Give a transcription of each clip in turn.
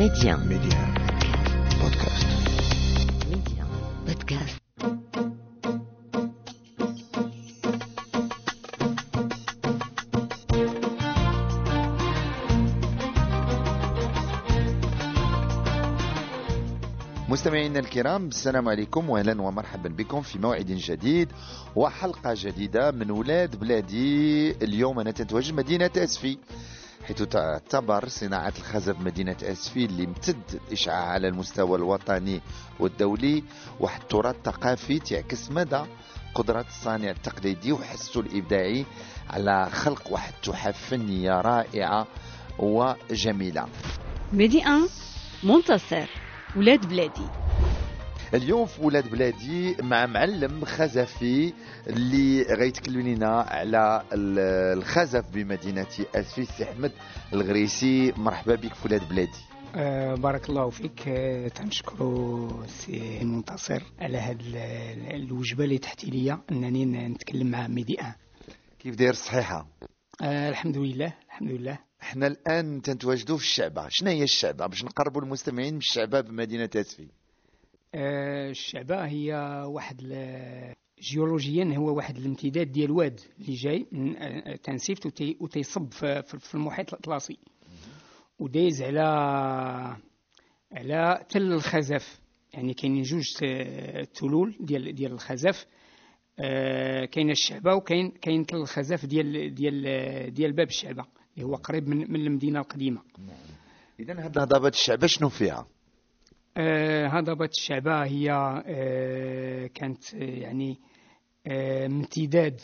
Média. Média. Podcast. Média. Podcast. مستمعينا الكرام السلام عليكم واهلا ومرحبا بكم في موعد جديد وحلقة جديدة من ولاد بلادي اليوم أنا تتواجد مدينة أسفي حيث تعتبر صناعة الخزف مدينة أسفي اللي امتد الإشعاع على المستوى الوطني والدولي واحد التراث ثقافي تعكس مدى قدرة الصانع التقليدي وحسه الإبداعي على خلق واحد تحف فنية رائعة وجميلة. ميدي 1 منتصر ولاد بلادي. اليوم في ولاد بلادي مع معلم خزفي اللي غيتكلم لنا على ال- الخزف بمدينة أسفي سي أحمد الغريسي. مرحبا بك في ولاد بلادي. آه، بارك الله فيك. آه، تنشكروا سي منتصر على هاد ال- الوجبة اللي تحتي ليا أنني نتكلم مع Médi 1. كيف داير الصحيحة آه، الحمد لله الحمد لله. إحنا الآن تنتواجدوا في الشعبة. شنو هي الشعبة؟ باش نقربوا المستمعين من الشعبة بمدينة أسفي. آه، الشعبة هي واحد جيولوجيا هو واحد الامتداد ديال واد اللي جاي من آه، تنسيفت وتي- وتيصب في المحيط الأطلسي. ودايز على على تل الخزف. يعني كاينين جوج ت- تلول ديال ديال الخزف. آه، كاين الشعبة وكاين كاين تل الخزف ديال ديال ديال باب الشعبة اللي هو قريب من من المدينة القديمة. إذا هاد هضبة الشعبة شنو فيها؟ آه، هضبة الشعبة هي آه، كانت آه، يعني آه، امتداد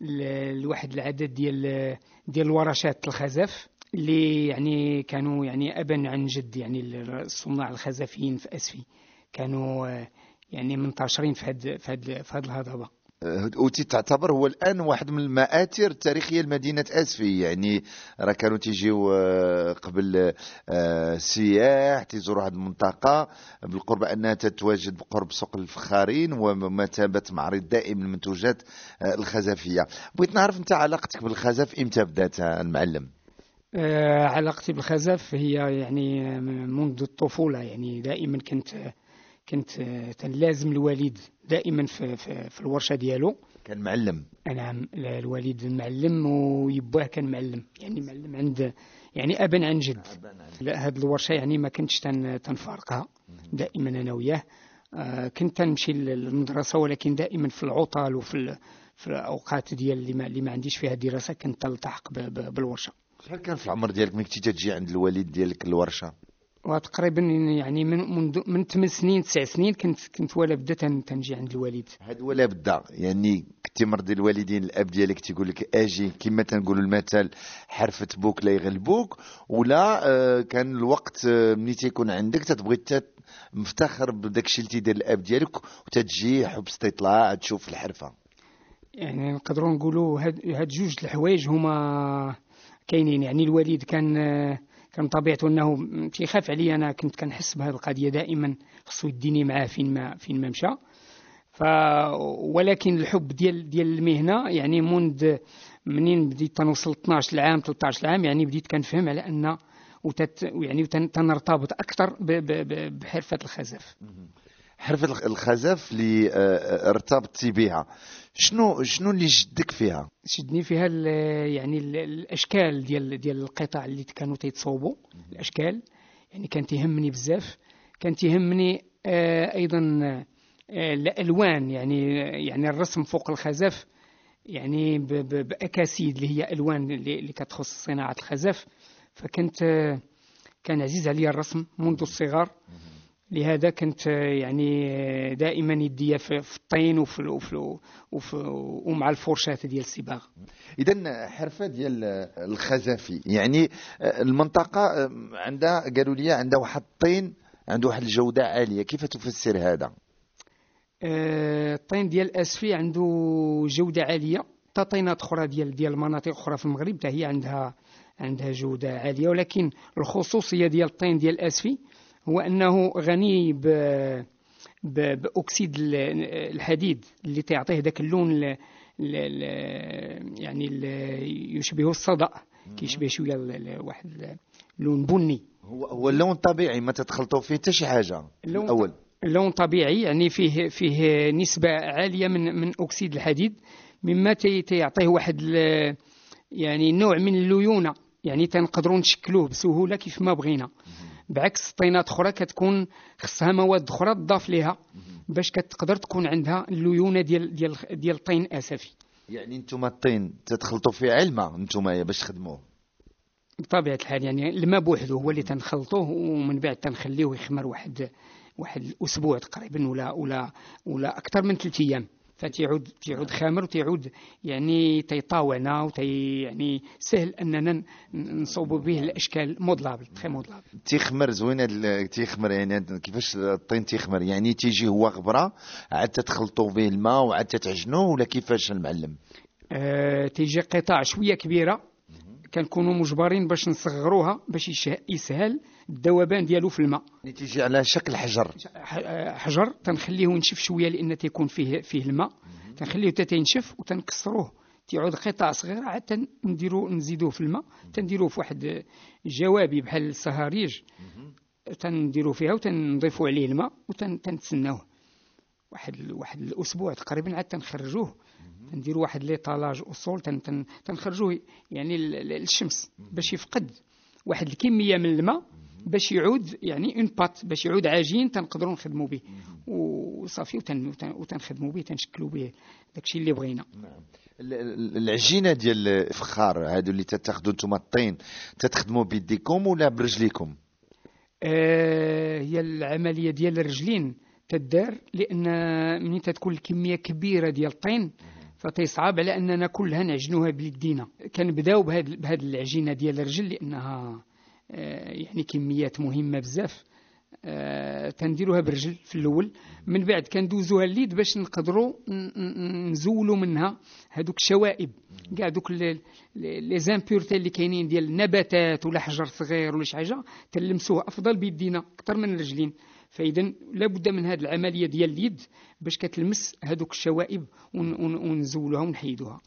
لواحد العدد ديال ديال الورشات الخزف اللي يعني كانوا يعني ابا عن جد يعني الصناع الخزفيين في أسفي. كانوا آه، يعني منتشرين في هاد في هاد في الهضبة. أه، وتي تعتبر هو الآن واحد من المآثر التاريخية لمدينة آسفي. يعني راه كانوا تيجيو أه، قبل أه، السياح تيزوروا هذه المنطقة بالقرب أنها تتواجد بقرب سوق الفخارين ومثابة معرض دائم للمنتوجات الخزفيه بغيت نعرف أنت علاقتك بالخزف إمتى بدأت المعلم؟ آه، علاقتي بالخزف هي يعني منذ الطفولة. يعني دائما كنت كنت تنلازم الوالد دائما في, في, في الورشة ديالو. كان معلم. نعم الوالد معلم ويباه كان معلم يعني معلم عند يعني أبا عن جد. لا هاد الورشة يعني ما كنتش تن تنفارقها دائما أنا وياه. آه، كنت تنمشي للمدرسة ولكن دائما في العطل وفي في الأوقات ديال اللي ما, اللي ما عنديش فيها دراسة كنت تلتحق ب- ب- بالورشة. شحال كان في العمر ديالك ملي كنتي تجي عند الوالد ديالك الورشة؟ وتقريبا يعني من منذ من ثمان سنين تسع سنين كنت كنت ولا بدا تن- تنجي عند الوالد. هاد ولا بدا؟ يعني كنتي مرضي الوالدين الأب ديالك تيقول لك أجي كما تنقولوا المثل حرفة بوك لا يغلبوك ولا آه، كان الوقت آه، ملي تيكون عندك تتبغي تت- مفتخر بداك الشيء اللي تيدير الأب ديالك وتتجي حب استطلاع تشوف الحرفة. يعني نقدروا نقولوا هاد هاد جوج الحوايج هما كاينين. يعني الوالد كان كان طبيعته أنه تيخاف عليا أنا كنت كنحس بهذه القضية دائما خصو يديني معاه فين ما فين ما مشى. ف ولكن الحب ديال ديال المهنة يعني منذ منين بديت تنوصل 12 عام 13 عام يعني بديت كنفهم على أن وتت يعني تنرتبط أكثر بحرفة الخزف. حرفة الخ- الخزف اللي آه، آه، ارتبطتي بها. شنو شنو اللي شدك فيها؟ شدني فيها ال يعني ال الأشكال ديال ديال القطع اللي كانوا تيتصوبوا الأشكال يعني كان تيهمني بزاف. كان تيهمني آه أيضا آه الألوان. يعني يعني الرسم فوق الخزف يعني بأكاسيد اللي هي ألوان اللي, اللي كتخص صناعة الخزف. فكنت آه كان عزيز عليا الرسم منذ الصغر. لهذا كنت يعني دائما يدي في الطين وفي وفي وفي ومع الفرشاة ديال الصباغ اذا حرفة ديال الخزفي يعني المنطقة عندها قالوا لي عندها واحد الطين عنده واحد الجودة عالية كيف تفسر هذا؟ آه، الطين ديال اسفي عنده جودة عالية حتى طينات أخرى ديال ديال المناطق أخرى في المغرب حتى هي عندها عندها جودة عالية ولكن الخصوصية ديال الطين ديال اسفي هو أنه غني ب ب- بأكسيد ال- الحديد اللي تعطيه ذاك اللون ال- ال- ال- يعني ال- يشبه الصدأ. كيشبه ال- واحد اللون بني. هو هو اللون طبيعي ما تتخلطوا فيه حتى شي حاجة؟ اللون الأول. اللون طبيعي يعني فيه فيه نسبة عالية من من أكسيد الحديد مما تي- تيعطيه واحد يعني نوع من الليونة. يعني تنقدروا نشكلوه بسهولة كيف ما بغينا. بعكس الطينات أخرى كتكون خصها مواد أخرى تضاف ليها باش كتقدر تكون عندها الليونة ديال ديال ديال الطين أسفي يعني أنتم الطين تتخلطوا فيه علمة أنتم باش تخدموه. بطبيعة الحال يعني الماء بوحده هو اللي تنخلطوه ومن بعد تنخليه يخمر واحد واحد الأسبوع تقريبا ولا ولا ولا أكثر من ثلاث أيام. فتيعود تيعود خامر وتيعود يعني تيطاوعنا وتي يعني سهل أننا ن- نصوبوا به الأشكال modelable très modelable تيخمر زوين هاد تيخمر يعني كيفاش الطين تيخمر؟ يعني تيجي هو غبرة عاد تتخلطوا به الماء وعاد تتعجنوه ولا كيفاش المعلم؟ آه تيجي قطع شوية كبيرة كنكونوا مجبرين باش نصغروها باش يسهل الذوبان ديالو في الماء. تيجي على شكل حجر. حجر تنخليه ينشف شوية لأن تيكون فيه فيه الماء. تنخليه حتى تينشف وتنكسروه. تيعود قطع صغيرة عاد تنديرو نزيدوه في الماء. تنديروه في واحد جوابي بحال الصهاريج. تنديرو فيها وتنضيفوا عليه الماء وتنتسناوه واحد واحد الأسبوع تقريبا عاد تنخرجوه. تنديروا واحد ليطالاج اصول تن تن تنخرجوه يعني للشمس باش يفقد واحد الكمية من الماء باش يعود يعني اون بات باش يعود عجين تنقدروا نخدموا به. وصافي وتن وتن- وتنخدموا به تنشكلوا به داكشي اللي بغينا. ال- العجينة ديال الفخار هادو اللي تتاخذوا نتوما الطين تتخدموا بيديكم ولا برجليكم؟ آه، هي العملية ديال الرجلين تدار لأن منين تتكون الكمية كبيرة ديال الطين فتيصعب على أننا كلها نعجنوها بيدينا كنبداو بهاد بهاد العجينة ديال الرجل لأنها آه، يعني كميات مهمة بزاف. آه، تنديروها برجل في الأول. من بعد كندوزوها اليد باش نقدروا نزولوا منها هذوك الشوائب. كاع دوك les impuretés اللي كاينين ديال النباتات ولا حجر صغير ولا شي حاجة تلمسوه أفضل بيدينا أكثر من الرجلين. فإذا لابد من هذه العملية ديال اليد باش كتلمس هذوك الشوائب ون- ون- ونزولوها ونحيدوها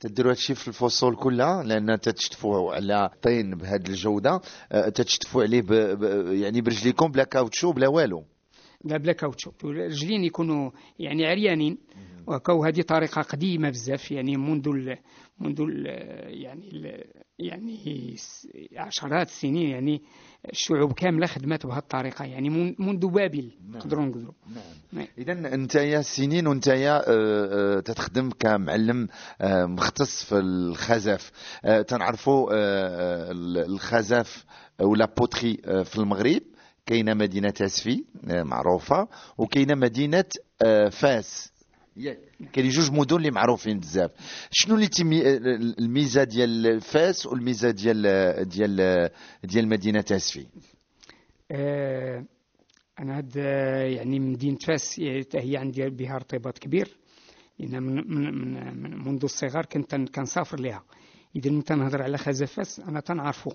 تديروا هادشي في الفصول كلها لأن تتشتفوا على طين بهذه الجودة آه، تتشتفوا عليه. يعني برجليكم بلا caoutchouc بلا والو لا بلا caoutchouc الرجلين يكونوا يعني عريانين. وهكا وهذه طريقة قديمة بزاف يعني منذ ال منذ ال يعني ال يعني عشرات السنين يعني الشعوب كاملة خدمت بهذه الطريقة يعني من- منذ بابل. نقدروا. نقولوا اذا انت يا سنين وانت يا آه، آه، تتخدم كمعلم آه، مختص في الخزف. تنعرفوا الخزف ولا بوتري في المغرب؟ كاينة مدينة أسفي آه، معروفة وكاينة مدينة آه، فاس. كاين جوج مدن اللي معروفين بزاف. شنو اللي تيمي آه، الميزة ديال فاس والميزة ديال ديال ديال مدينة أسفي؟ آه، أنا هاد يعني مدينة فاس هي عندي بها ارتباط كبير. لأن من من من من منذ الصغر كنت كنسافر لها اذا من تنهضر على خزف فاس أنا تنعرفو.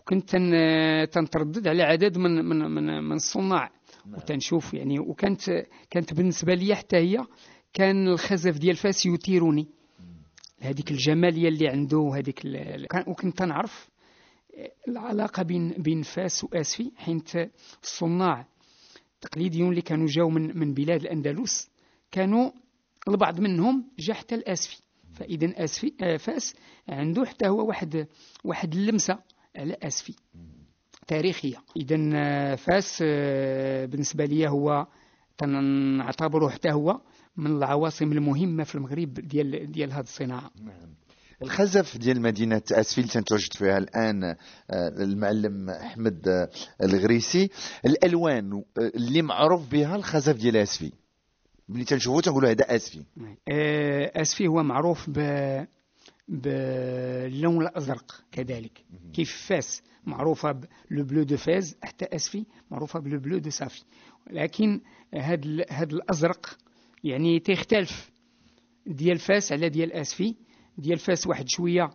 وكنت تن آه، تنتردد على عدد من من من, من الصناع. وتنشوف يعني وكانت كانت بالنسبة لي حتى هي كان الخزف ديال فاس يثيرني هذيك الجمالية اللي عنده وهذيك وكنت تنعرف العلاقة بين بين فاس وآسفي حيث الصناع التقليديون اللي كانوا جاوا من من بلاد الأندلس كانوا البعض منهم جا حتى الآسفي. فإذا آسفي آه، فاس عنده حتى هو واحد واحد اللمسة. على آسفي تاريخية. إذا آه، فاس آه، بالنسبة لي هو تنعتبره حتى هو من العواصم المهمة في المغرب ديال ديال هذه الصناعة. الخزف ديال مدينة أسفيل تنتواجد فيها الآن آه، المعلم أحمد الغريسي. الألوان اللي معروف بها الخزف ديال أسفي. ملي تنشوفو تنقولوا هذا أسفي. آه، أسفي هو معروف ب باللون الأزرق كذلك. كيف فاس؟ معروفة bleu bleu de Fès حتى آسفي معروفة bleu bleu de Safi. لكن هذا هذا الأزرق يعني تختلف ديال فاس على ديال آسفي. ديال فاس واحد شوية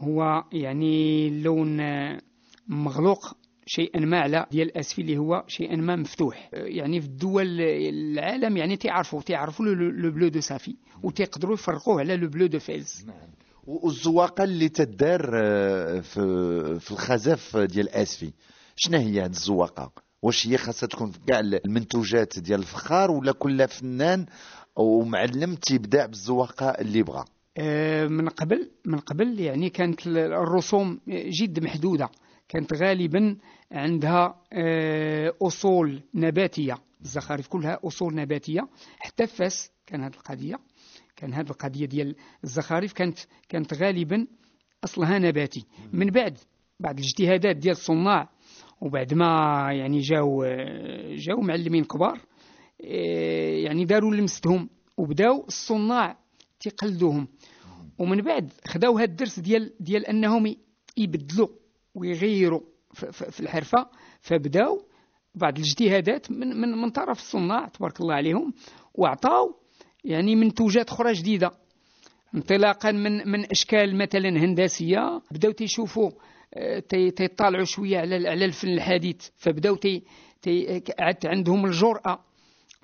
هو يعني لون آه، مغلوق شيئا ما على ديال آسفي اللي هو شيئا ما مفتوح. آه، يعني في الدول العالم يعني تعرفوا تعرفوا le- le le bleu de Safi وتيقدروا يفرقوه على لو بلو دو فاز. والزواقة اللي تدار آه، في في الخزف ديال أسفي. شنو هي هاد الزواقة؟ واش هي خاصها تكون في كاع المنتوجات ديال الفخار ولا كل فنان ومعلم تيبدع بالزواقة اللي بغى آه، من قبل من قبل يعني كانت الرسوم جد محدودة. كانت غالبا عندها آه، أصول نباتية. الزخارف كلها أصول نباتية. حتى فاس كان هذه القضية. كان هذه القضية ديال الزخارف كانت كانت غالبا أصلها نباتي. من بعد بعد الاجتهادات ديال الصناع وبعد ما يعني جاو جاو معلمين كبار آه، يعني داروا لمستهم وبداو الصناع تيقلدوهم ومن بعد خداو هذا الدرس ديال ديال أنهم يبدلوا ويغيروا في الحرفة فبداو بعض الاجتهادات من من من طرف الصناع تبارك الله عليهم وأعطاو يعني منتوجات أخرى جديدة. انطلاقا من من أشكال مثلا هندسية. بداو تيشوفوا آه، تيطالعوا شوية على على الفن الحديث. فبداو تي عاد عندهم الجرأة.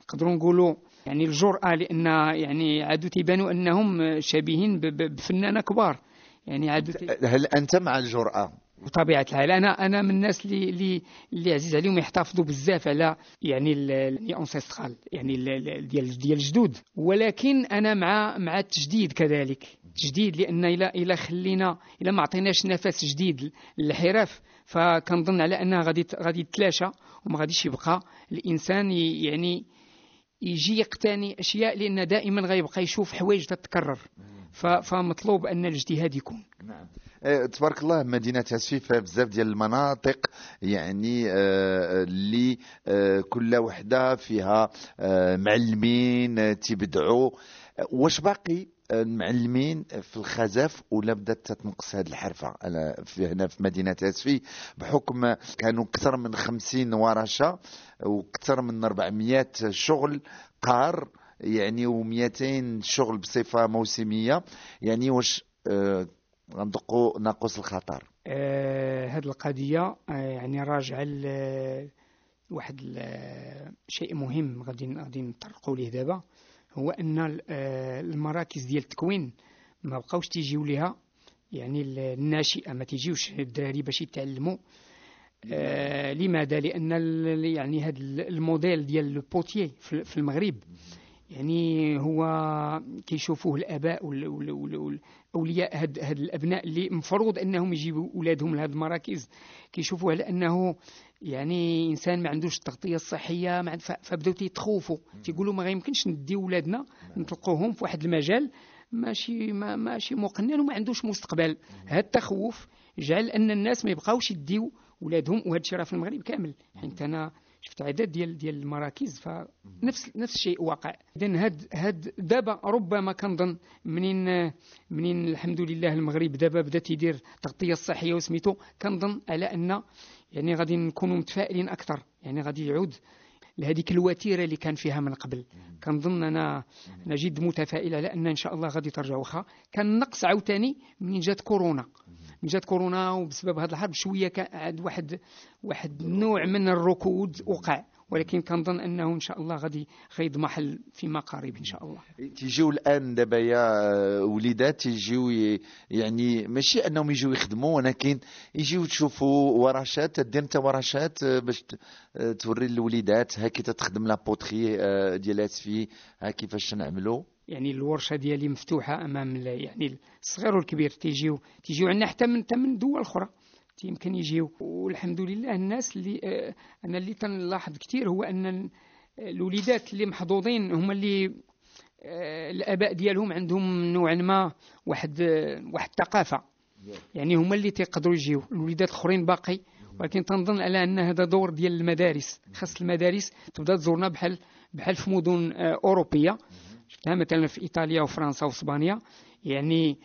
نقدروا نقولوا يعني الجرأة لأن يعني عادوا تيبانوا أنهم شبيهين بفنانة كبار. يعني عادوا هل أنت مع الجرأة؟ بطبيعه الحال. أنا أنا من الناس اللي اللي اللي عزيز عليهم يحتفظوا بزاف على يعني الانسيسترال يعني ديال ديال الجدود. ولكن أنا مع مع التجديد كذلك. تجديد لأن إلى إلى خلينا إلى ما عطيناش نفس جديد للحرف فكنظن على أنها غادي غادي يتلاشى وما غاديش يبقى الإنسان يعني يجي يقتني أشياء لأن دائما غيبقى يشوف حوايج تتكرر. فمطلوب أن الاجتهاد يكون. نعم. آه، تبارك الله مدينة هاسفي فيها بزاف ديال المناطق يعني آه، اللي آه، كل وحدة فيها معلمين تيبدعوا. واش باقي؟ المعلمين في الخزف ولا بدات تتنقص هذه الحرفة. أنا في هنا في مدينة أسفي بحكم كانوا أكثر من 50 ورشة وأكثر من 400 شغل قار يعني و200 شغل بصفة موسمية. يعني واش آه غندقوا ناقص الخطر. آه القضية آه يعني راجعة واحد شيء مهم غادي غادي نطرقوا ليه دابا. هو أن آه، المراكز ديال التكوين ما بقاوش تيجيو ليها يعني الناشئة ما تيجيوش الدراري باش يتعلموا. آه لماذا؟ لأن يعني هذا الموديل ديال البوتيي في المغرب يعني هو كيشوفوه الآباء واولياء هاد, هاد الأبناء اللي مفروض أنهم يجيبوا أولادهم لهذه المراكز. كيشوفوه على أنه يعني إنسان ما عندوش التغطية الصحية ما فبداو تيتخوفوا. تيقولوا ما غيمكنش ندي ولادنا نطلقوهم في واحد المجال ماشي ما ماشي مقنن وما عندوش مستقبل. هذا التخوف جعل أن الناس ما يبقاوش يديو ولادهم وهذا الشيء راه في المغرب كامل حيت أنا شفت عدد ديال ديال المراكز فنفس نفس الشيء واقع. اذا هاد هاد دابا ربما كنظن منين منين الحمد لله المغرب دابا بدا تيدير التغطيه الصحيه وسميتو كنظن على أن يعني غادي نكونوا متفائلين أكثر. يعني غادي يعود لهذيك الوتيرة اللي كان فيها من قبل. كنظن أنا أنا جد متفائل على أن إن شاء الله غادي ترجع واخا كان نقص عاوتاني منين جات كورونا. جات كورونا وبسبب هذه الحرب شوية كان واحد واحد النوع من الركود وقع. ولكن كنظن أنه إن شاء الله غادي غيضمحل فيما قريب إن شاء الله. تيجيو الآن دابا يا وليدات تيجيو يعني ماشي أنهم يجيو يخدموا ولكن يجيو تشوفوا ورشات دير أنت ورشات باش توري الوليدات ها كي تخدم la poterie ديال آسفي ها كيفاش نعملوا يعني الورشة ديالي مفتوحة أمام يعني الصغير والكبير. تيجيو تيجيو عندنا حتى من من دول أخرى. يمكن يجيو. والحمد لله الناس اللي آه، أنا اللي تنلاحظ كثير هو أن الوليدات اللي محظوظين هما اللي آه، الآباء ديالهم عندهم نوعا ما واحد آه، واحد الثقافة. يعني هما اللي تيقدروا يجيو. الوليدات الآخرين باقي. ولكن تنظن على أن هذا دور ديال المدارس. خاص المدارس تبدا تزورنا بحال بحال في مدن أوروبية. شفتها مثلا في إيطاليا وفرنسا واسبانيا يعني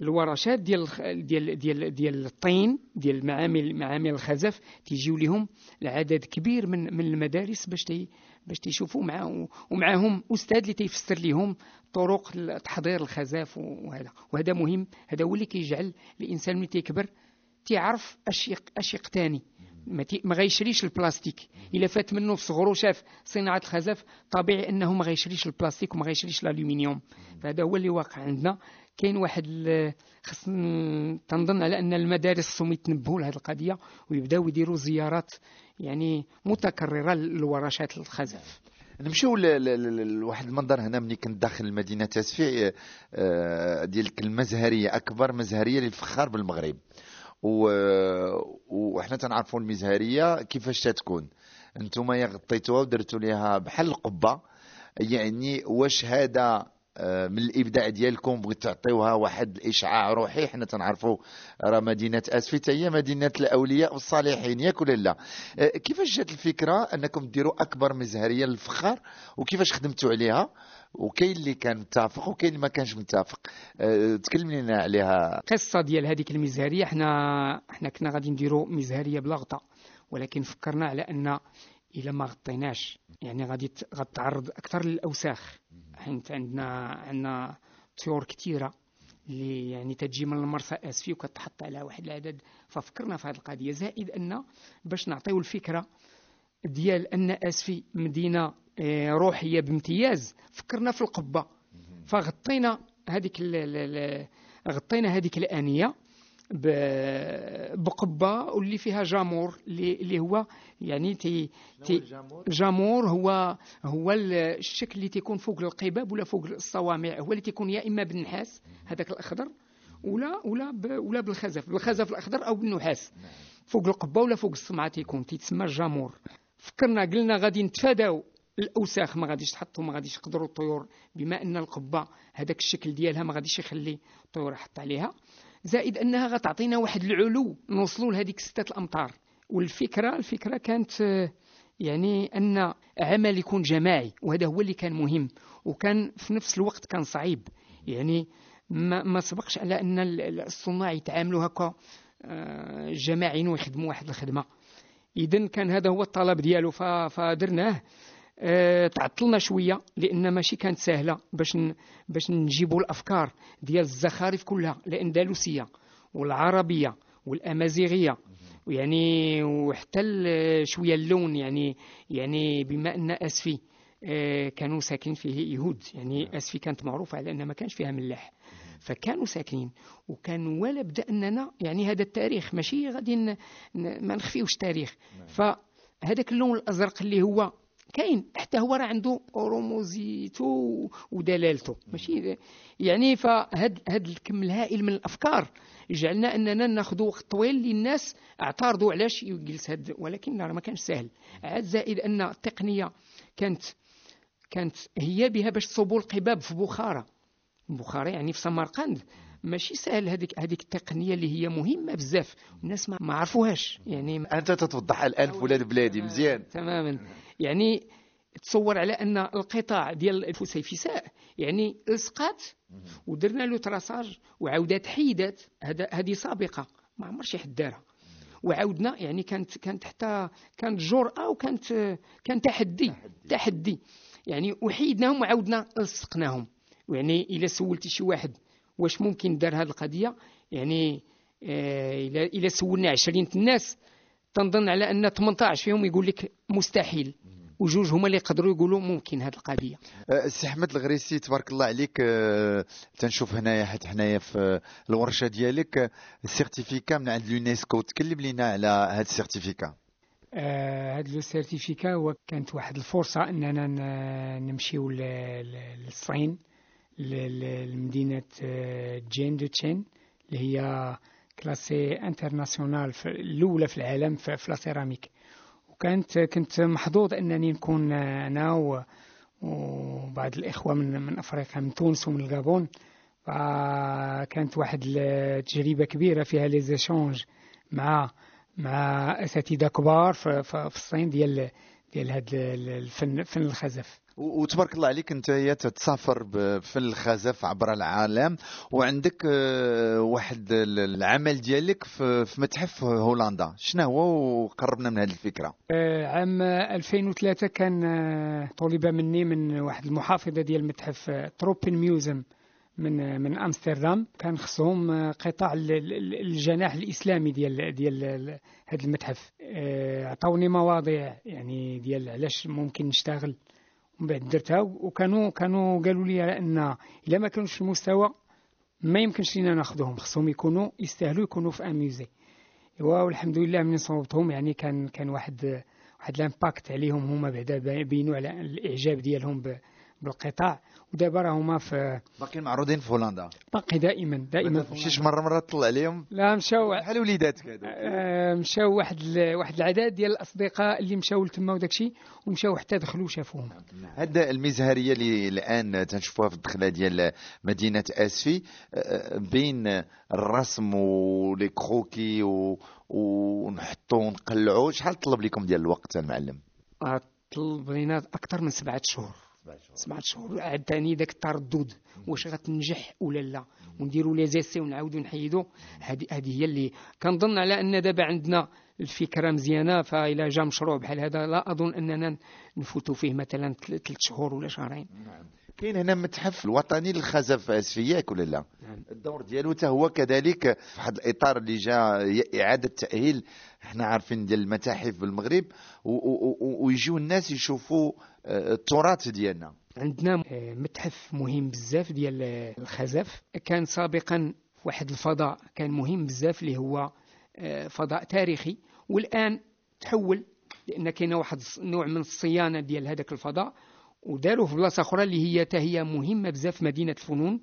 الورشات ديال ديال ديال ديال الطين ديال معامل معامل الخزف تيجيو لهم العدد كبير من من المدارس باش تي باش تيشوفوا معاه ومعاهم أستاذ اللي تيفسر لهم طرق تحضير الخزاف وهذا. وهذا مهم هذا هو اللي كيجعل الإنسان ملي تيكبر تيعرف اش اش يقتاني ما غيشريش البلاستيك. إلا فات منه في صغرو شاف صناعة الخزف طبيعي إنه ما غيشريش البلاستيك وما غيشريش الألومنيوم. فهذا هو اللي واقع عندنا. كاين واحد خص تنظن على أن المدارس خصهم يتنبهوا لهذه القضية ويبداو يديروا زيارات يعني متكررة لورشات الخزف. نمشيو لواحد المنظر هنا ملي كنت داخل مدينه تسفيع آه، ديال المزهريه أكبر مزهرية للفخار بالمغرب. وحنا تنعرفوا المزهرية كيفاش تتكون. أنتم غطيتوها ودرتوا ليها بحال القبة. يعني واش هذا من الإبداع ديالكم بغيت تعطيوها واحد الإشعاع روحي. حنا تنعرفوا راه مدينة أسفي حتى هي مدينة الأولياء والصالحين ياك ولا لا؟ آه، كيفاش جات الفكرة أنكم ديروا أكبر مزهرية للفخار؟ وكيفاش خدمتوا عليها؟ وكاين اللي كان متفق وكاين اللي ما كانش متفق. آه، تكلم لنا عليها. القصة ديال هذيك المزهرية حنا حنا كنا غادي نديروا مزهرية بلا غطاء. ولكن فكرنا على أن إلا ما غطيناش يعني غادي غتعرض أكثر للأوساخ. حيت عندنا عندنا طيور كثيره اللي يعني تجي من المرسى آسفي وكتحط على واحد العدد. ففكرنا في هذه القضية. زائد أن باش نعطيو الفكرة ديال أن آسفي مدينة آه، روحية بامتياز فكرنا في القبة. فغطينا هذيك غطينا هذيك الآنية. بقبة واللي فيها جامور اللي اللي هو يعني تي تي جامور هو هو ال- الشكل اللي تيكون فوق القباب ولا فوق الصوامع هو اللي تيكون يا إما بالنحاس هذاك الأخضر ولا ولا ولا بالخزف بالخزف الأخضر أو بالنحاس. فوق القبة ولا فوق الصمعة تيكون تيتسمى الجامور فكرنا قلنا غادي نتفاداو الأوساخ ما غاديش تحطوا ما غاديش يقدروا الطيور بما أن القبة هذاك الشكل ديالها ما غاديش يخلي الطيور يحط عليها. زائد أنها غتعطينا واحد العلو نوصلوا لهذيك ستة الامتار والفكرة الفكرة كانت آه، يعني أن عمل يكون جماعي وهذا هو اللي كان مهم وكان في نفس الوقت كان صعيب. يعني ما, ما سبقش على أن ال- ال- الصناع يتعاملوا هكا آه، جماعيين ويخدموا واحد الخدمة. اذا كان هذا هو الطلب ديالو فدرناه. آه، تعطلنا شوية لأن ماشي كانت سهلة باش باش نجيبوا الأفكار ديال الزخارف كلها الأندلسية والعربية والأمازيغية. ويعني وحتى شوية اللون يعني يعني بما أن أسفي آه، كانوا ساكنين فيه يهود. يعني أسفي كانت معروفة على ان ما كانش فيها ملاح. فكانوا ساكنين وكان ولا بدا أننا يعني هذا التاريخ ماشي غادي ما نخفيوش التاريخ فهذاك اللون الأزرق اللي هو كاين حتى هو راه عنده رموزيته ودلالته ماشي؟ يعني فهاد هاد الكم الهائل من الأفكار جعلنا أننا ناخذ وقت طويل للناس اعترضوا علاش يجلس هاد ولكن راه ما كانش سهل. عاد زائد أن التقنية كانت كانت هي بها باش تصوبوا القباب في بخارى بخارى يعني في سمرقند. ماشي سهل هذيك هذيك التقنية اللي هي مهمة بزاف. الناس ما ما عرفوهاش. يعني أنت تتوضح الآن في ولاد بلادي. مزيان. تماما. يعني تصور على أن القطاع ديال الفسيفساء يعني لصقات ودرنا له تراساج وعاودات حيدات. هذا هذه سابقة ما عمر شي حد دارها وعاودنا يعني كانت كانت حتى كانت جرأة وكانت كان تحدي. تحدي. يعني وحيدناهم وعاودنا لصقناهم يعني الا سولتي شي واحد واش ممكن دار هذه القضية يعني آه، الا إلا سولنا 20 الناس تنظن على أن 18 فيهم يقول لك مستحيل. وجوج هما اللي يقدروا يقولوا ممكن هذه القضية. آه، السي أحمد الغريسي تبارك الله عليك آه، تنشوف هنايا حتى حنايا في الورشة ديالك. ال certificat من عند اليونسكو تكلم لنا على هذا ال certificat. آه، هاد le certificat هو كانت واحد الفرصة أننا ن- نمشيو للصين ل- ل- لمدينة آه، جين دو تشين اللي هي classée internationale الأولى في العالم في la céramique وكانت كنت محظوظ أنني نكون و- وبعض الإخوة من من أفريقيا من تونس ومن الغابون. فكانت واحد التجربة كبيرة فيها لي مع مع أساتذة كبار في الصين ديال ديال هذا الفن فن الخزف. وتبارك الله عليك انت تتسافر بفن الخزف عبر العالم وعندك آه، واحد ال- العمل ديالك في متحف هولندا. شنو هو؟ وقربنا من هذه الفكرة. آه، عام 2003 كان آه، طلب مني من واحد المحافظة ديال المتحف آه، تروبين ميوزيوم من من أمستردام. كان خصهم آه، قطاع ال- ال- الجناح الإسلامي ديال ديال هذا المتحف. آه، عطاوني مواضيع يعني ديال علاش ممكن نشتغل. ومن بعد درتها وكانوا كانوا قالوا لي أن إلا ما كانوش في المستوى ما يمكنش لينا ناخذهم. خصهم يكونوا يستاهلوا يكونوا في إيوا والحمد لله من صوبتهم يعني كان كان واحد واحد الامباكت عليهم هما بعدا بينوا على الإعجاب ديالهم ب- بالقطاع ودابا راه هما في باقيين معروضين في هولندا. باقي دائما ما دائما تمشيش مره مره تطلع عليهم لا مشاو بحال وليداتك آه، مشاو واحد ال- واحد العدد ديال الأصدقاء اللي مشاو لتما وداكشي ومشاو حتى دخلوا شافوهم هاد المزهرية اللي الآن تنشوفوها في الدخلة ديال مدينة آسفي آه، بين الرسم ولي كروكي و- ونحطوا ونقلعوا شحال طلب لكم ديال الوقت المعلم آه، طلب لينا أكثر من سبعة شهور. سبعة شهور. عاد ثاني ذاك التردد واش غتنجح ولا لا؟ ونديروا لي زيسي ونعاودوا نحيدوا هذه هذه هي اللي كنظن على أن دابا عندنا الفكرة مزيانة فإلا جا مشروع بحال هذا لا أظن أننا نفوتوا فيه مثلا ثلاث شهور ولا شهرين. كاين هنا متحف الوطني للخزف اسفي ياك ولا لا. نعم. الدور ديالو حتى هو كذلك في واحد الإطار اللي جا إعادة تأهيل. إحنا عارفين ديال المتاحف بالمغرب ويجيو الناس يشوفوا آه، التراث ديالنا. عندنا آه، متحف مهم بزاف ديال آه، الخزف. كان سابقا واحد الفضاء كان مهم بزاف اللي هو فضاء تاريخي. والآن تحول لأن كاين واحد نوع من الصيانة ديال هذاك الفضاء. وداروه في بلاصة أخرى اللي هي هي مهمة بزاف في مدينة الفنون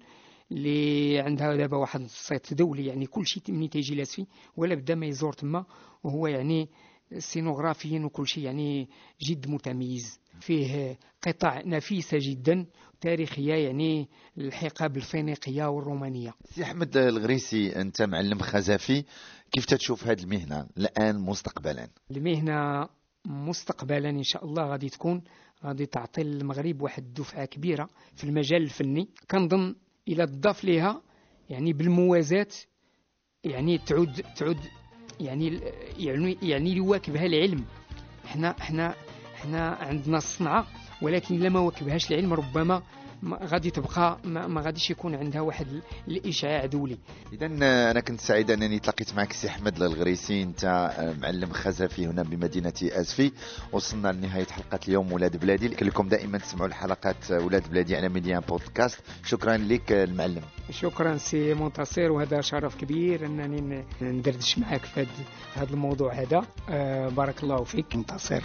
اللي عندها دابا واحد الصيت دولي يعني كل شيء ملي تيجي لاسفي ولا بدا ما يزور تما وهو يعني سينوغرافيا وكل شيء يعني جد متميز. فيه قطع نفيسة جدا تاريخية يعني الحقة بالفينيقية والرومانية. سي أحمد الغريسي أنت معلم خزفي كيف تشوف هذه المهنة الآن مستقبلا؟ المهنة مستقبلا إن شاء الله غادي تكون غادي تعطي المغرب واحد الدفعة كبيرة في المجال الفني. كنظن إلى تضاف لها يعني بالموازاة يعني تعود تعود يعني يعني يعني يواكبها العلم. إحنا إحنا إحنا عندنا الصنعة ولكن إلا ما واكبهاش العلم ربما ما غادي تبقى ما, ما غاديش يكون عندها واحد الإشعاع دولي. اذا أنا كنت سعيد أنني تلاقيت معك سي أحمد الغريسي أنت معلم خزفي هنا بمدينة اسفي وصلنا لنهاية حلقة اليوم ولاد بلادي. لكم دائما تسمعوا الحلقات ولاد بلادي على Medi1 Podcast. شكرا لك المعلم. شكرا سي منتصر وهذا شرف كبير أنني ندردش معك في هذا الموضوع هذا. آه، بارك الله فيك. منتصر.